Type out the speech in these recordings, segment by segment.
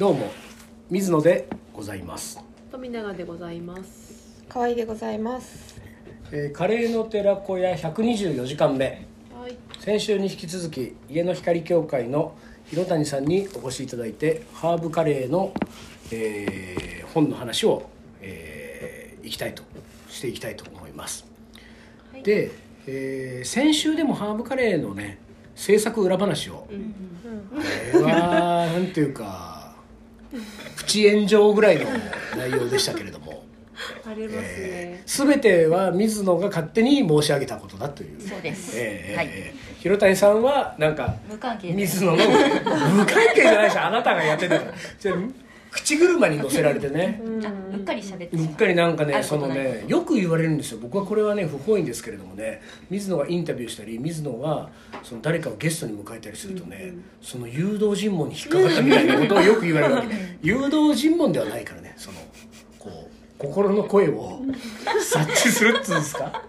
どうも水野でございます、富永でございます。可愛いでございます。えーカレーの寺子屋124時間目はい。先週に引き続き家の光協会の広谷さんにお越しいただいてハーブカレーの、えー本の話を、えーいきたいとしていきたいと思います、はいで、えー先週でもハーブカレーのね制作裏話を、うんこれはなんていうかプチ炎上ぐらいの内容でしたけれども、ありますえね。ー、全ては水野が勝手に申し上げたことだというそうです。えーはい。えー広谷さんはなんか無関係で。水野の無関係じゃないしあなたがやってたからじゃあ口車に乗せられてね。うっかり喋って。うっかりなんかねそのねよく言われるんですよ。僕はこれはね不本意ですけれどもね。水野がインタビューしたり水野がその誰かをゲストに迎えたりするとね、その誘導尋問に引っかかったみたいなことをよく言われるわけ。誘導尋問ではないからねそのこう心の声を察知するっつうんですか。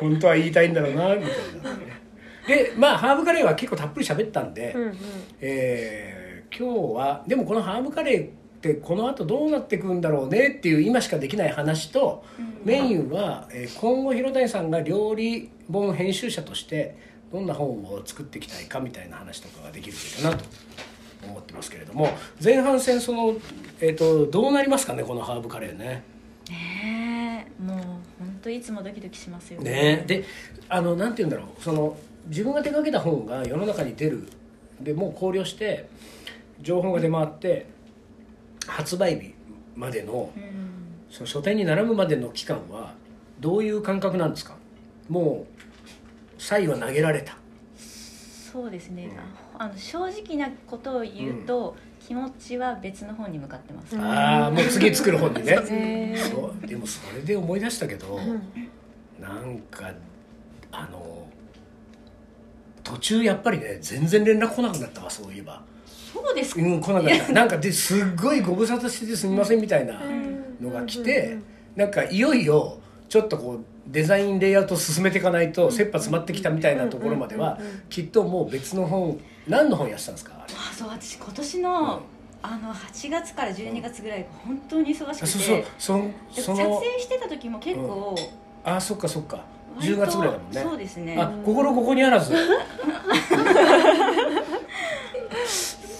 本当は言いたいんだろうなみたいなね。でまあハーブカレーは結構たっぷり喋ったんで、うんうん。えー今日はでもこのハーブカレーってこの後どうなっていくんだろうねっていう今しかできない話と、メインは、えー今後広谷さんが料理本編集者としてどんな本を作っていきたいかみたいな話とかができるといいかなと思ってますけれども前半戦その、えー、とどうなりますかねこのハーブカレーね。ねえ、もう本当いつもドキドキしますよ。ねであのなんて言うんだろう。その自分が手掛けた本が世の中に出る。でもう考慮して情報が出回って発売日までのうん。その書店に並ぶまでの期間はどういう感覚なんですか？もうサイは投げられたそうですね。あの正直なことを言うと、気持ちは別の方に向かってます。ああもう次作る本にね そうでもそれで思い出したけど、なんかあの途中やっぱりね全然連絡来なくなったわそういえば。そうですか？うん、来なかった。なんかですっごいご無沙汰しててすみませんみたいなのが来てなんかいよいよちょっとこうデザインレイアウト進めていかないと切羽詰まってきたみたいなところまではきっともう別の本何の本やってたんですか？あれ。あ、そう私今年の、あの8月から12月ぐらいが本当に忙しくて。あそうそうそで撮影してた時も結構、あそっかそっか。割と10月ぐらいだもんね。そうですね。あ心ここにあらず、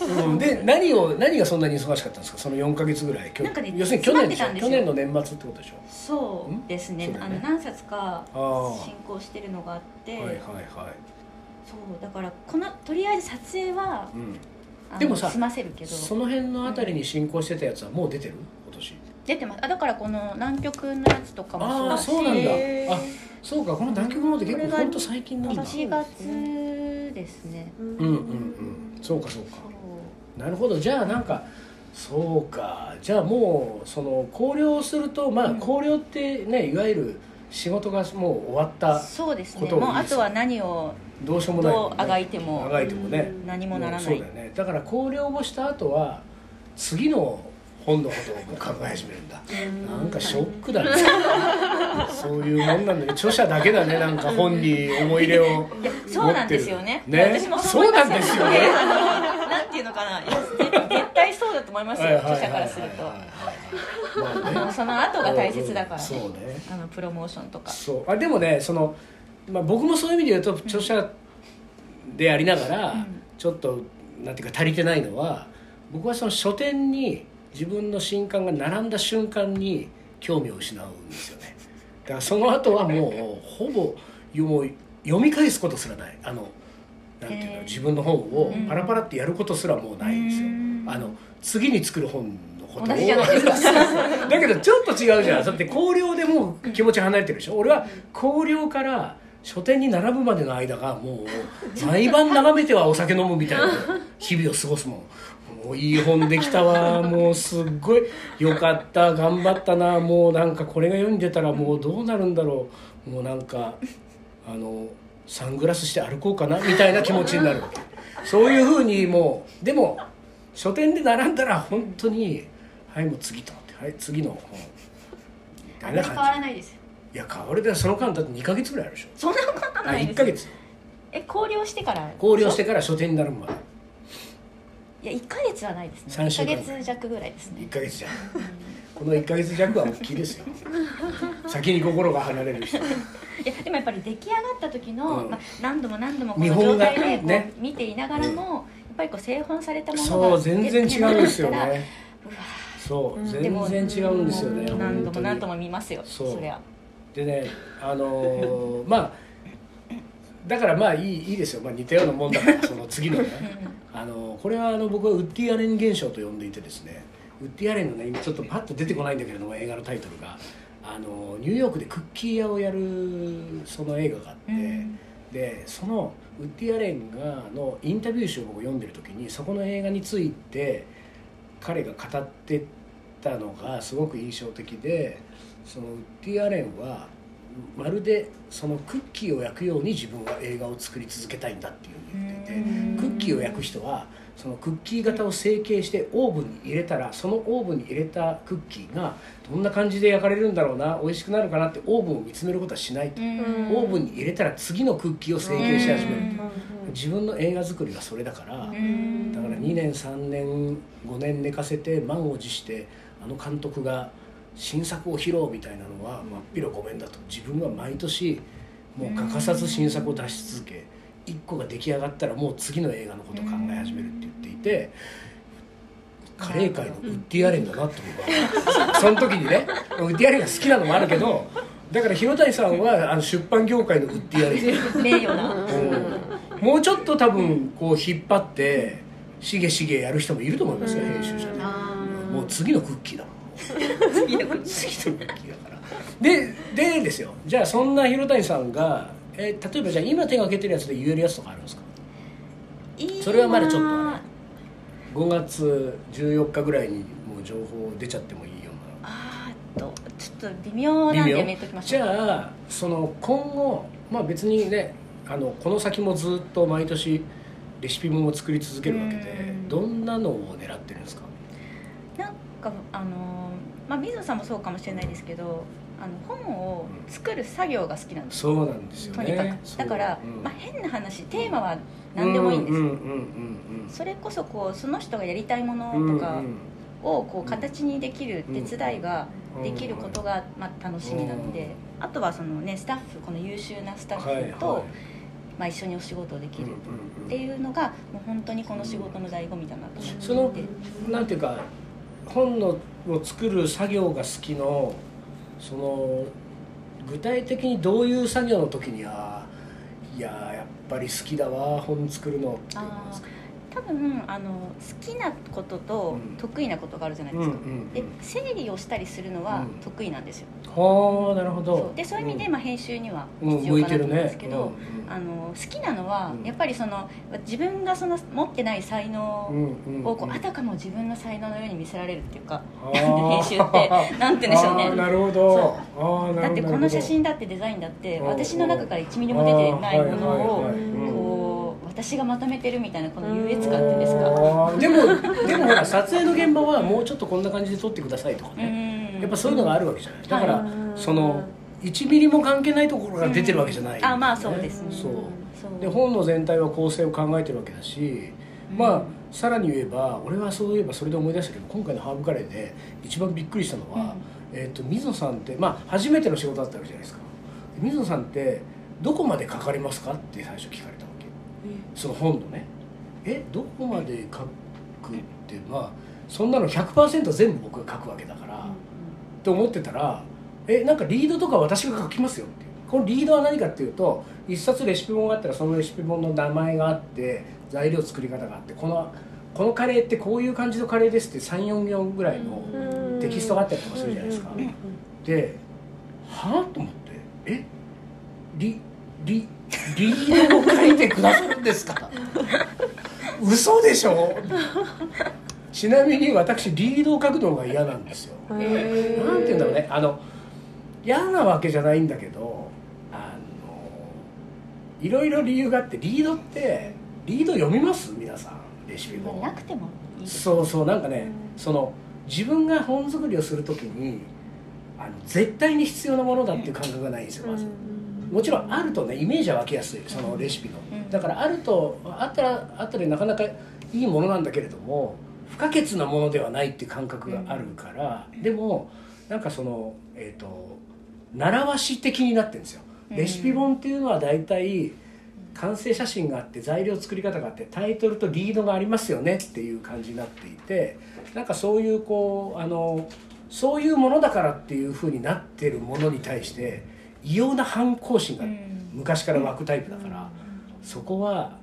うん、で何を何がそんなに忙しかったんですか？その4か月ぐらい。なんかね要するに去年去年の年末ってことでしょ？そう。ですね。ねあの何冊か進行してるのがあって、はいはいはい。そう。だからこのとりあえず撮影はうん。でもさ済ませるけど。その辺のあたりに進行してたやつはもう出てる？今年。出てます。あだからこの南極のやつとかもああそうなんだ。あそうか。この南極のって結構これが本当最近なんだ。4月ですね。うんうんうん。うんそうか。そう。かなるほど。じゃあなんかそうか。じゃあもうその考慮をするとまあうん。考慮ってねいわゆる仕事がもう終わったそうですね。もうあとは何をどうしようもない。どうあがいてもあがいてもね。何もならない。そうだよね。だから考慮をした後は次の本のことを考え始めるんだ。なんかショックだね。そういうもんなんだね。著者だけだね。なんか本に思い入れをそうなんですよね。ね。私もそうなんですよねなんていうのかな。いや絶絶対そうだと思いますよ。著者からすると。その後が大切だからね。あのプロモーションとか。そう。あでもねその、まあ、僕もそういう意味で言うと著者でありながら、うん。ちょっとなんていうか足りてないのは僕はその書店に自分の新刊が並んだ瞬間に興味を失うんですよね。だからその後はもうほぼもう読み返すことすらない。あのなんていうの自分の本をうん。パラパラってやることすらもうないんですよ。うん。あの次に作る本のこと だけどちょっと違うじゃん。だって考慮でもう気持ち離れてるでしょ。俺は考慮から書店に並ぶまでの間がもう 毎晩眺めてはお酒飲むみたいな日々を過ごすもん。もういい本できたわ。もうすっごいよかった。頑張ったな。もうなんかこれが世に出たらもうどうなるんだろう。もうなんかあのサングラスして歩こうかなみたいな気持ちになる。そういうふうにもうでも書店で並んだら本当にはいもう次とはい次の本みたいな変わら感ないですよ。じ。いや変わるでその間だって2か月ぐらいあるでしょ。そんなことあ1ないですか月。え考慮してから？考慮してから書店に並ぶまで。いいや1ヶ月はないですね。三週間。1ヶ月弱ぐらいですね。1ヶ月じゃんこの1ヶ月弱は大きいですよ。先に心が離れる人。いやでもやっぱり出来上がった時の、うん。まあ、何度も何度もこの状態でこう、ね見ていながらも、やっぱりこう製本されたものそうが全然違うんですよね。そううん。全然違うんですよね何度も何度もも見ますよそりゃ。でねあのー まあだからまあいいいいですよ、まあ、似たようなもんだからその次のね。あのこれはあの僕はウッディ・アレン現象と呼んでいてですねウッディ・アレンのね今ちょっとパッと出てこないんだけれども映画のタイトルが。あのニューヨークでクッキー屋をやるその映画があって、うん。でそのウッディ・アレンがのインタビュー集を僕読んでる時にそこの映画について彼が語ってたのがすごく印象的でそのウッディ・アレンはまるでそのクッキーを焼くように自分は映画を作り続けたいんだっていうふうに言っていてうん。クッキーを焼く人はそのクッキー型を成形してオーブンに入れたらそのオーブンに入れたクッキーがどんな感じで焼かれるんだろうな美味しくなるかなってオーブンを見つめることはしないと、うん。オーブンに入れたら次のクッキーを成形し始めるうん。自分の映画作りはそれだから、うん。だから2年3年5年寝かせて満を持してあの監督が新作を披露みたいなのは真っ広ごめんだと。自分は毎年もう欠かさず新作を出し続け1個が出来上がったらもう次の映画のことを考え始めるって言っていてカレー界のウッディ・アレンだなって僕はその時にねウッディ・アレンが好きなのもあるけどだから広谷さんはあの出版業界のウッディ・アレン名誉な。うん。もうちょっと多分こう引っ張ってしげしげやる人もいると思いますよ編集者で。あもう次のクッキーだもん。次のクッ次のクッキーだから。ででですよ。じゃあそんな広谷さんが、えー例えばじゃあ今手がけてるやつで言えるやつとかあるんですか？それはまだちょっとあ5月14日ぐらいにもう情報出ちゃってもいいような。あーっとちょっと微妙なんでやめときましじょう。ゃあその今後まあ別にねあのこの先もずっと毎年レシピ本を作り続けるわけでうん。どんなのを狙ってるんですか？なんかあのーまあ水野さんもそうかもしれないですけどあの本を作る作業が好きなんですそうなんですよね。とにかく。だから、うん。まあ、変な話テーマは何でもいいんですよ、うんうんそれこそこうその人がやりたいものうんとかをこう形にできる手伝いがうんできることがまあ楽しみなのであとはそのねスタッフこの優秀なスタッフと、はいはい。まあ、一緒にお仕事をできるっていうのがもう本当にこの仕事の醍醐味だなと思って。そのなんていうか本のを作る作業が好きのその具体的にどういう作業の時にはいややっぱり好きだわ本作るのって思うんですか多分あの好きなこととうん。得意なことがあるじゃないですか、うんうんうん。で整理をしたりするのはうん。得意なんですよ、はあなるほど。そう。でそういう意味で、まあ、編集にはうん必要かなと思うんですけど、うん向いあの好きなのは、うん。やっぱりその自分がその持ってない才能をこうあたかも自分の才能のように見せられるっていうか、編集って なんて言うんでしょうね。なるほど。だってこの写真だってデザインだって私の中から1ミリも出てないものを私がまとめてるみたいなこの優越感っていうんですか？でもでもほら撮影の現場はもうちょっとこんな感じで撮ってくださいとかね、うん。やっぱそういうのがあるわけじゃない。だから、はい。その1ミリも関係ないところが出てるわけじゃない、うん。あまあそうですそう。そう。で本の全体は構成を考えてるわけだし、うん。まあさらに言えば俺はそういえばそれで思い出したけど今回のハーブカレーで一番びっくりしたのは、えー、と水野さんってまあ初めての仕事だったわけじゃないですか。水野さんってどこまで書かれますか？って最初聞かれたその本のね。えどこまで書くってまあそんなの100%全部僕が書くわけだから、って思ってたらえなんかリードとか私が書きますよってこのリードは何かっていうと一冊レシピ本があったらそのレシピ本の名前があって材料作り方があってこのこのカレーってこういう感じのカレーですって34行ぐらいのうん。テキストがあったりとかするじゃないですか。ではあと思ってえリリリードを書いてくださるんですか？嘘でしょ？ちなみに私リードを書くのが嫌なんですよ。なんて言うんだろうね。あの嫌なわけじゃないんだけどあのいろいろ理由があってリードってリード読みます？皆さんレシピ本。なくてもそうそうなんかね、うん。その自分が本作りをするときにあの絶対に必要なものだっていう感覚がないんですよまず、もちろんあるとねイメージは湧きやすいそのレシピの、だからあるとあったらあったでなかなかいいものなんだけれども不可欠なものではないっていう感覚があるから、でもなんかそのえっ、と習わし的になってるんですよ。レシピ本っていうのは大体完成写真があって材料作り方があってタイトルとリードがありますよねっていう感じになっていてなんかそういうこうあのそういうものだからっていうふうになってるものに対して異様な反抗心が昔から湧くタイプだから、そこは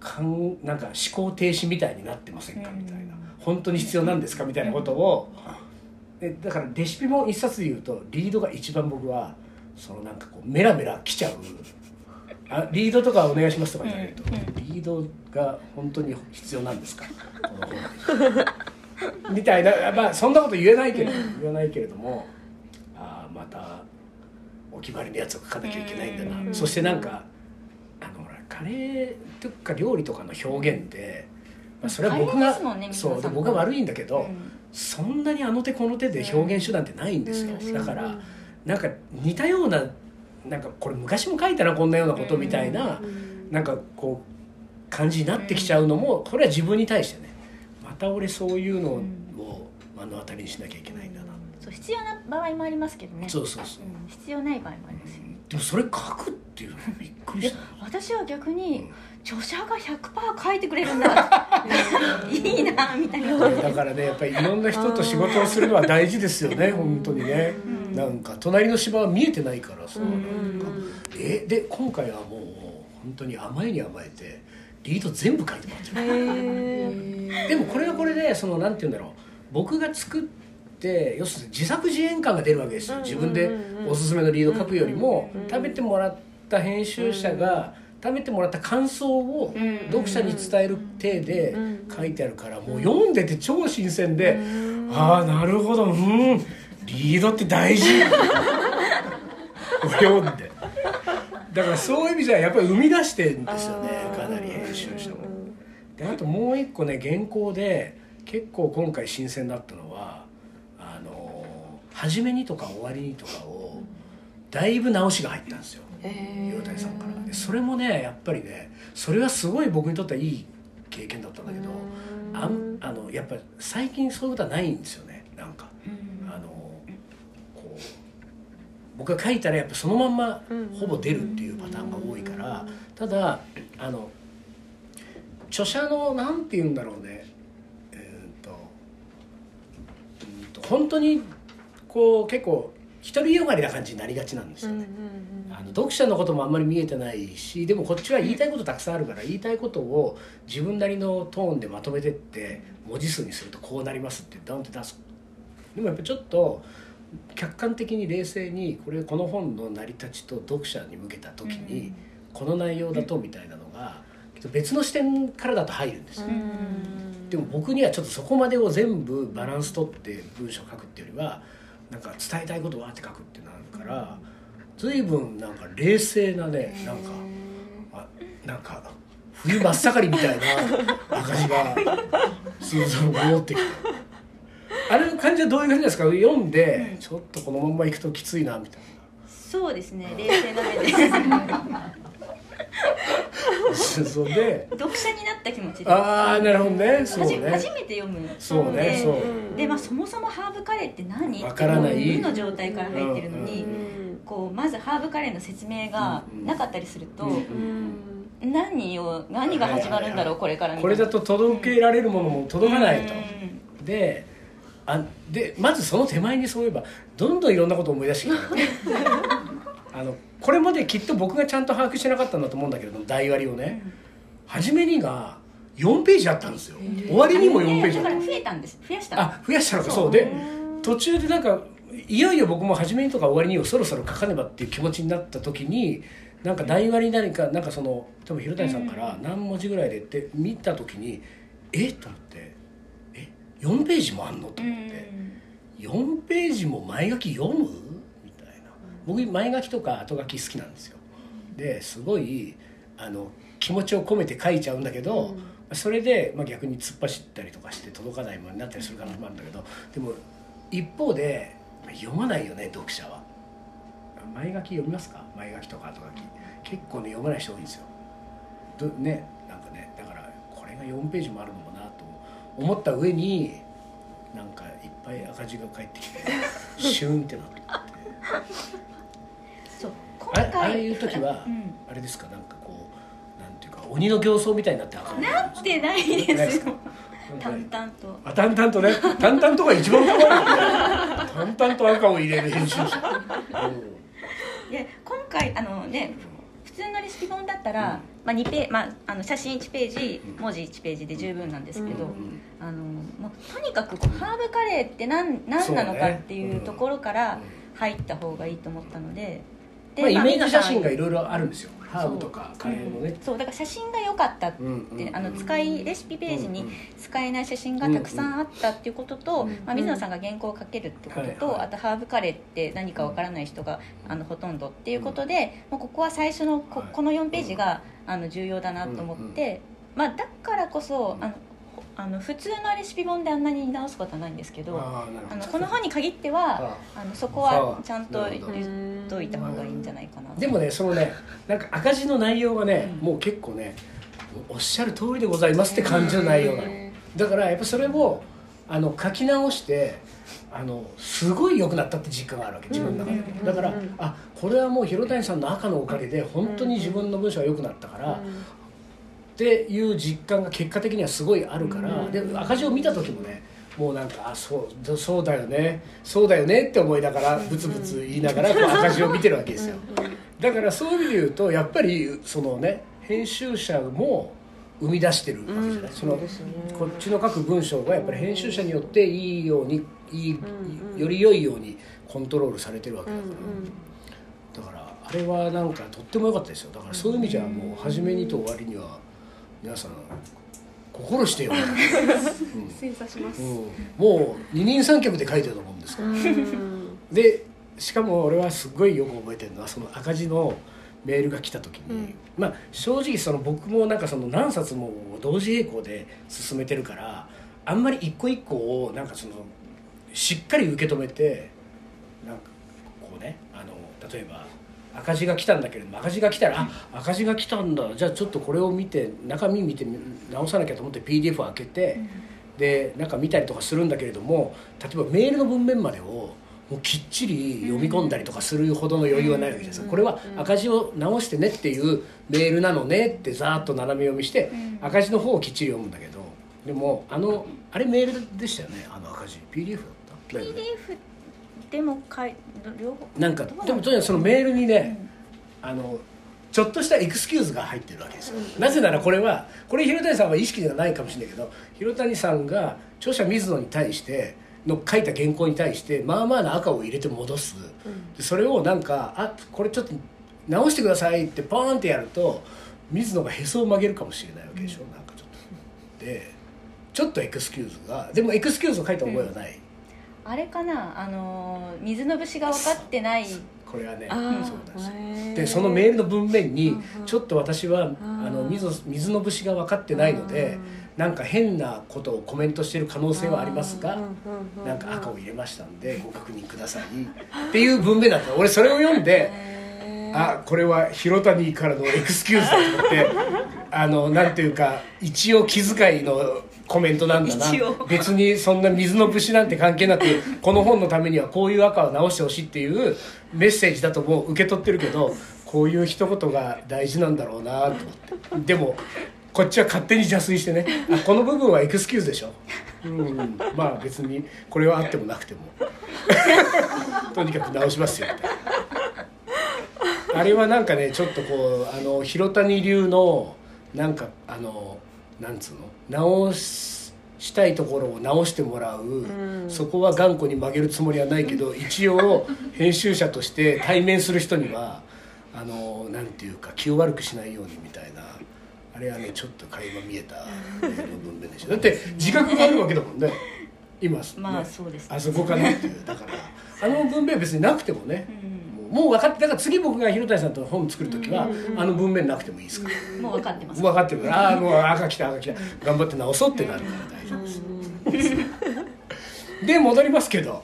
かんなんか思考停止みたいになってませんかみたいな。本当に必要なんですかみたいなことをでだからレシピ本一冊で言うとリードが一番僕はそのなんかこうメラメラ来ちゃう。あリードとかお願いしますとかじゃないと、リードが本当に必要なんですか？みたいなまあそんなこと言えないけれど言えないけれどもああまたお決まりのやつを書かなきゃいけないんだな、うん。そしてなんかあのほらカレーとか料理とかの表現って、まあ、それは僕がねそうで僕が悪いんだけど、うん。そんなにあの手この手で表現手段ってないんですよ、うんだからなんか似たようななんかこれ昔も書いたなこんなようなことみたいな、なんかこう感じになってきちゃうのもこれは自分に対してねまた俺そういうのを目の当たりにしなきゃいけないんだな、そう必要な場合もありますけどね。そうそうそう。うん必要ない場合もありますよ。ねでもそれ書くっていうのびっくりでした。私は逆に著者が100%書いてくれるんだ いいなみたいな。だからねやっぱりいろんな人と仕事をするのは大事ですよね本当にね、うん。なんか隣の芝は見えてないからさ、うん。うんえで今回はもう本当に甘えに甘えてリード全部書いてもらってる。へえでもこれはこれでそのなんて言うんだろう。僕が作って要するに自作自演感が出るわけですよ。うん自分でおすすめのリード書くよりもうん食べてもらった編集者が食べてもらった感想をうん読者に伝える体で書いてあるからもう読んでて超新鮮でああなるほどうん。リードって大事。読んで。だからそういう意味じゃやっぱり生み出してるんですよねかなり編集者も。であともう一個ね原稿で結構今回新鮮だったのは初めにとか終わりにとかをだいぶ直しが入ったんですよ。岩谷さんから。でそれもねやっぱりねそれはすごい僕にとってはいい経験だったんだけどあんあのやっぱ最近そういうことはないんですよね。なんかあのこう僕が書いたらやっぱそのまんまほぼ出るっていうパターンが多いからただあの著者のなんて言うんだろうね。えーっとうんと本当にこう結構独りよがりな感じになりがちなんですよね、あの読者のこともあんまり見えてないしでもこっちは言いたいことたくさんあるから言いたいことを自分なりのトーンでまとめてって文字数にするとこうなりますってドンって出す。でもやっぱちょっと客観的に冷静にこれこの本の成り立ちと読者に向けた時にこの内容だとみたいなのが別の視点からだと入るんですよ、でも僕にはちょっとそこまでを全部バランス取って文章を書くっていうよりはなんか伝えたいことをわーって書くってなるから随分なんか冷静なねなんかあなんか冬真っ盛りみたいな 赤字がすぐそ戻ってきてあれの感じはどういう感じですか？読んでちょっとこのままいくときついなみたいそうですね冷静な目で。な それで読者になった気持ちで。ああなるほどね。そう初ね初めて読む。そうねでそう。で、まあ、そもそもハーブカレーって何？わからない。ってもう無の状態から入ってるのに、うんこうまずハーブカレーの説明がなかったりすると、うん何を何が始まるんだろうこれからこれだと届けられるものも届かないと。うん。であでまずその手前にそういえばどんどんいろんなことを思い出してきた あのこれまできっと僕がちゃんと把握してなかったんだと思うんだけれども台割りをね初めにが4ページあったんですよ。終わりにも4ページあった。だから増えたんです。増やしたあ増やしたのか。そう。そう。で途中でなんかいよいよ僕も初めにとか終わりにをそろそろ書かねばっていう気持ちになった時になんか台割り何かなんかその多分広谷さんから何文字ぐらいでって見た時にえっと思ってえ4ページもあんのとう思ってん。4ページも前書き読む？僕前書きとか後書き好きなんですよ。ですごいあの気持ちを込めて書いちゃうんだけど、それで、まあ、逆に突っ走ったりとかして届かないものになったりする可能性もあるんだけどでも一方で読まないよね読者は。前書き読みますか？前書きとか後書き。結構ね読まない人多いんですよ。どねなんかねだからこれが4ページもあるのもなと思った上になんかいっぱい赤字が返ってきて シュンってなってあああいう時は、うん。あれですか？なんかこうなんていうか鬼の形相みたいになって赤字なってないですよ。淡々々と。あ淡々とね。淡々とが一番怖いよね。淡々と赤を入れる編集者、で今回あのね普通のレシピ本だったら、まあ、2ペまあ、あの写真1ページうん。文字1ページで十分なんですけど、うん。うん。あのもうとにかくこうハーブカレーって何何なのかっていうところから入った方がいいと思ったので。まあ、イメージ写真がいいろいろあるんですよ。ハーブとかカレーのね。そうだから写真が良かったって、うんうんうんあの使いレシピページにうんうん使えない写真がたくさんあったっていうことと、うんまあ、水野さんが原稿をかけるってことと、はいはいあとハーブカレーって何かわからない人があのほとんどっていうことで、もうここは最初のこはい。この4ページがあの重要だなと思って、まあ、だからこそあのほあの普通のレシピ本であんなに直すことはないんですけどあのこの本に限ってはああのそこはちゃんと言っといた方がいいんじゃないかなでもねそのねなんか赤字の内容がね、うん。もう結構ねおっしゃる通りでございますって感じの内容なの、だからやっぱそれをあの書き直してあのすごい良くなったって実感があるわけ自分の中で、うんだから、うんあこれはもう広谷さんの赤のおかげで本当に自分の文章が良くなったから、っていう実感が結果的にはすごいあるから、うん。で赤字を見た時もねもうなんかあそうそうだよねそうだよねって思いながらブツブツ言いながらこう赤字を見てるわけですよ、だからそういう意味で言うとやっぱりそのね編集者も生み出してるわけじゃない、うん。そのね。こっちの書く文章がやっぱり編集者によっていいようにいい、より良いようにコントロールされてるわけうだから、だからあれはなんかとっても良かったですよ。だからそういう意味じゃもう初めにと終わりには皆さん心してよ、もう二人三脚で書いてると思うんですから、うん。でしかも俺はすごいよく覚えてるのはその赤字のメールが来た時に、うん。まあ正直その僕もなんかその何冊も同時並行で進めてるからあんまり一個一個をなんかそのしっかり受け止めてなんかこうねあの例えば赤字が来たんだけれども赤字が来たらあ赤字が来たんだ。じゃあちょっとこれを見て中身見て直さなきゃと思って PDF を開けて、でなんか見たりとかするんだけれども例えばメールの文面までをもうきっちり読み込んだりとかするほどの余裕はないわけですこれは赤字を直してねっていうメールなのねってざーっと斜め読みして、うん。赤字の方をきっちり読むんだけどでもあのあれメールでしたよねあの赤字。PDF だった PDF でもかい両方なんかでもとにかくそのメールにね、あのちょっとしたエクスキューズが入ってるわけですよ、うん。なぜならこれはこれ広谷さんは意識ではないかもしれないけど広谷さんが著者水野に対しての書いた原稿に対してまあまあな赤を入れて戻す。でそれをなんかあこれちょっと直してくださいってポーンってやると水野がへそを曲げるかもしれないわけでしょ、なんかちょっと。でちょっとエクスキューズがでもエクスキューズを書いた覚えはない、あれかな？あのー水野節が分かってない。これはねそうなんですでそのメールの文面にちょっと私はあー。の水水の節が分かってないのでなんか変なことをコメントしてる可能性はありますがうんなんか赤を入れましたんでご確認ください。っていう文面だった。俺それを読んであこれは広谷からのエクスキューズだと思ってあのなんていうか一応気遣いのコメントなんだな。別にそんな水の節なんて関係なく この本のためにはこういう赤を直してほしいっていうメッセージだともう受け取ってるけどこういう一言が大事なんだろうなと思って。でもこっちは勝手に邪推してね。あこの部分はエクスキューズでしょ。うん。まあ別にこれはあってもなくても。とにかく直しますよ。みたいなあれはなんかねちょっとこうあの広谷流のなんかあのなんつうの？直ししたいところを直してもらう、ん。そこは頑固に曲げるつもりはないけど一応編集者として対面する人にはあのなんていうか気を悪くしないようにみたいなあれはねちょっと垣間見えた 文面でした。だって自覚があるわけだもんね。今、まあねそうですね。あそこかなっていう。だからあの文面は別になくてもね、うんもうもう分かってだから次僕が広谷さんと本作る時は、うんうんうん。あの文面なくてもいいですから、もう分かってます。もう分かってるからああもう赤来た赤来た。頑張って直そうってなるから大丈夫です、で戻りますけど。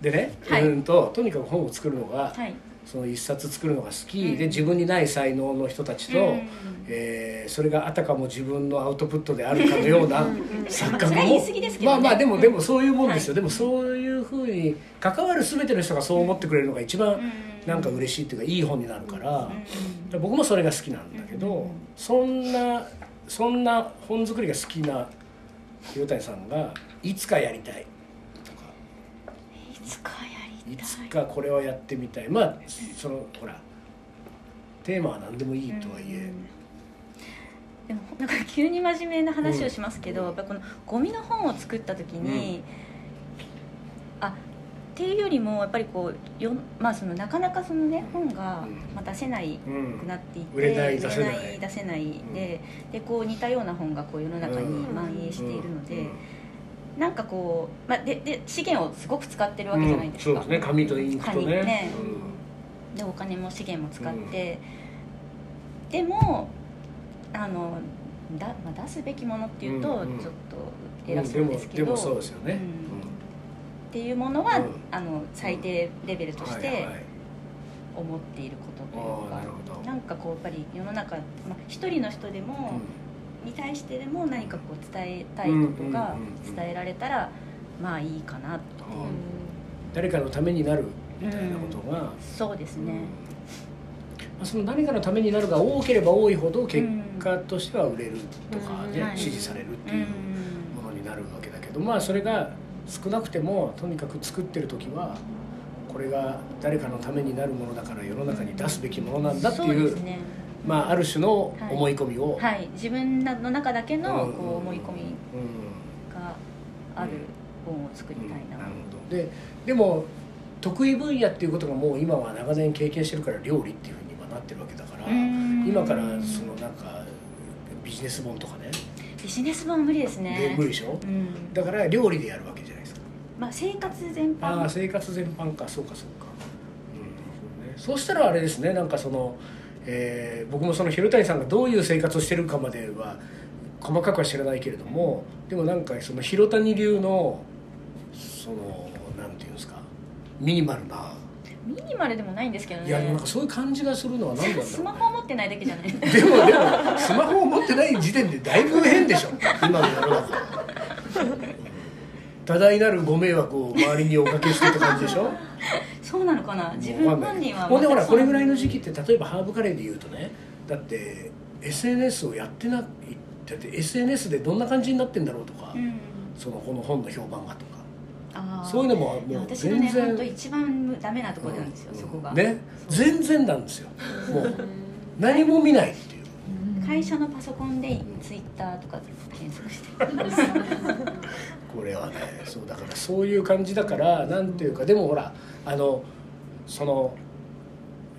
でね、はい。うんととにかく本を作るのがはい。その一冊作るのが好き、で自分にない才能の人たちと、うんえーそれがあたかも自分のアウトプットであるかのような錯覚それは言い過ぎですけどね。まあまあでもでもそういうもんですよ、でもそういうふうに関わる全ての人がそう思ってくれるのが一番なんか嬉しいっていうかいい本になるから、僕もそれが好きなんだけど、そんなそんな本作りが好きな広谷さんがいつかやりたいとか。いつかやりいたい。つかこれはやってみたい。まあそのほらテーマは何でもいいとはいえ、でもなんか急に真面目な話をしますけど、やっぱこのゴミの本を作った時に、あっていうよりもやっぱりこうよ、まあ、そのなかなかそのね本がうん。まあ出せないうんくなっていて、売れない出せない。出せない。ででこう似たような本がこう世の中に蔓延しているので、うん。なんかこう、まあ、でで資源をすごく使ってるわけじゃないですか、うん。そうですね。紙とインクと紙ね。ねでお金も資源も使って、でもあのだ、まあ、出すべきものっていうとちょっうん。うんと偉そうですけど、でもそうですよね、うんっていうものは、うん。あの最低レベルとしてはいはい。思っていることというか、ああなるほど。なんかこうやっぱり世の中、まあ、一人の人でも、に対してでも何かこう伝えたいことがうんうんうんうん。伝えられたらまあいいかなってう。んいう、誰かのためになるみたいなことが、そうですね、まあ、その何かのためになるが多ければ多いほど結果としては売れるとかね、うん。はい。支持されるってうん。いうものになるわけだけどまあそれが少なくてもとにかく作ってる時はこれが誰かのためになるものだから世の中に出すべきものなんだっていうね。まあある種の思い込みを、はい。自分の中だけのうん。こう思い込みうんがある本を作りたいな、なるほど。ででも得意分野っていうことがもう今は長年経験してるから料理っていうふうに今なってるわけだからうん。今からそのなんかビジネス本とかね。ビジネス本は無理ですでね無理でしょ？うん。だから料理でやるわけじゃないまあ、生活全ああ般生活全般か。そうかそうか、うんそうね、そうしたらあれですね。なんかその、えー僕もその広谷さんがどういう生活をしてるかまでは細かくは知らないけれどもでもなんかその広谷流のそのなんていうんですかミニマルな。ミニマルでもないんですけどね。いやなんかそういう感じがするのは何なんだろう、ね、スマホを持ってないだけじゃない。でもでもスマホを持ってない時点でだいぶ変でしょ。今の世の中多大なるご迷惑を周りにおかけしてって感じでしょ？そうなのかな？自分本人はほんでほらこれぐらいの時期期って例えばハーブカレーで言うとねだって SNS をやってないだって SNS でどんな感じになってんだろうとか、うん。そのこの本の評判がとか。そういうのももう私のね全然本当一番ダメなところなんですよ、そこが、ね全然なんですよ。もう何も見ないっていう。会社のパソコンでツイッターとか検索して。これはねそうだからそういう感じだからなんていうかでもほらあのその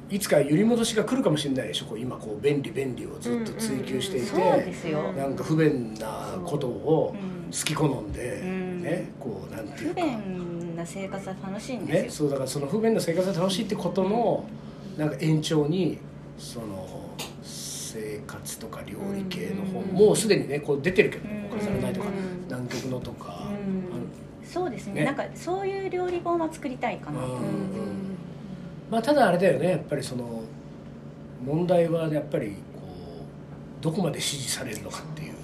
いつか揺り戻しが来るかもしれないでしょこう今こう便利便利をずっと追求していて、なんか不便なことをうん。好き好んで、うん。ねこうなんていう不か、便な生活は楽しいんね、ですよ、そうだからその不便な生活が楽しいってことのなんか延長にその生活とか料理系の本、うんもうすでにねこう出てるけどうん「岡されない」とかうん「南極の」とか、うんそうですね。ね。なんかそういう料理本は作りたいかな。と、うんまあただあれだよねやっぱりその問題はやっぱりこうどこまで支持されるのかっていうね。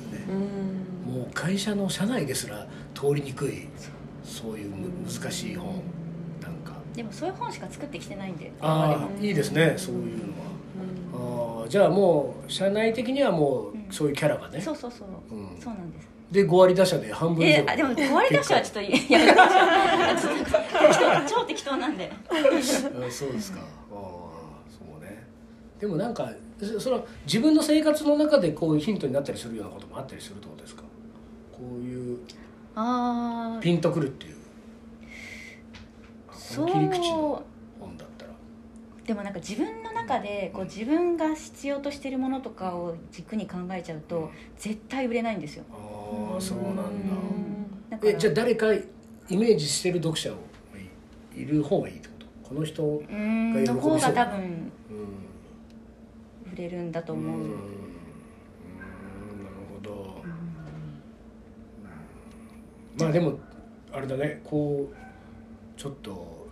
もう会社の社内ですら通りにくいそう。いうむ難しい本なんか。でもそういう本しか作ってきてないんで。ああいいですねそういうのは。ああじゃあもう社内的にはもうそういうキャラがね、そうそうそう、うん。そうなんです。で5割打者で半分以上。えあでも5割出しはちょっとやめてくださいちょっと適当超適当なんで。あそうですか、ああそうね。でもなんかそその自分の生活の中でこういうヒントになったりするようなこともあったりするってことですか？こういうああピンとくるっていう。そ切り口のでもなんか自分の中でこう自分が必要としてるものとかを軸に考えちゃうと絶対売れないんですよ。ああそうなんだ。えじゃあ誰かイメージしてる読者をいいる方がいいってこと？この人う。ーん。の方が多分うん売れるんだとうん思う、うん。なるほど。まあでもあれだね。こうちょっと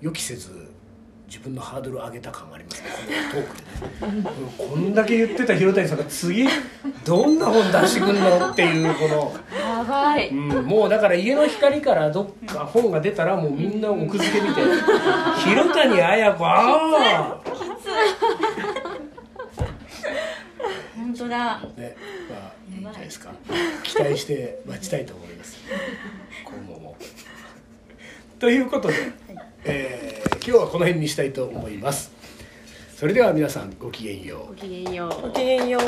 予期せず自分のハードル上げた感がありますねこのトークでねうんこんだけ言ってた広谷さんが次どんな本出してくんのっていうこの。やばいうん、もうだから家の光からどっか本が出たらもうみんな奥付け見て「広谷綾子ああ! 」本当だねまあいいんじゃないですか期待して待ちたいと思います今後も。ということで、えー今日はこの辺にしたいと思います。それでは皆さんごきげんようご。きげんようごきげんよう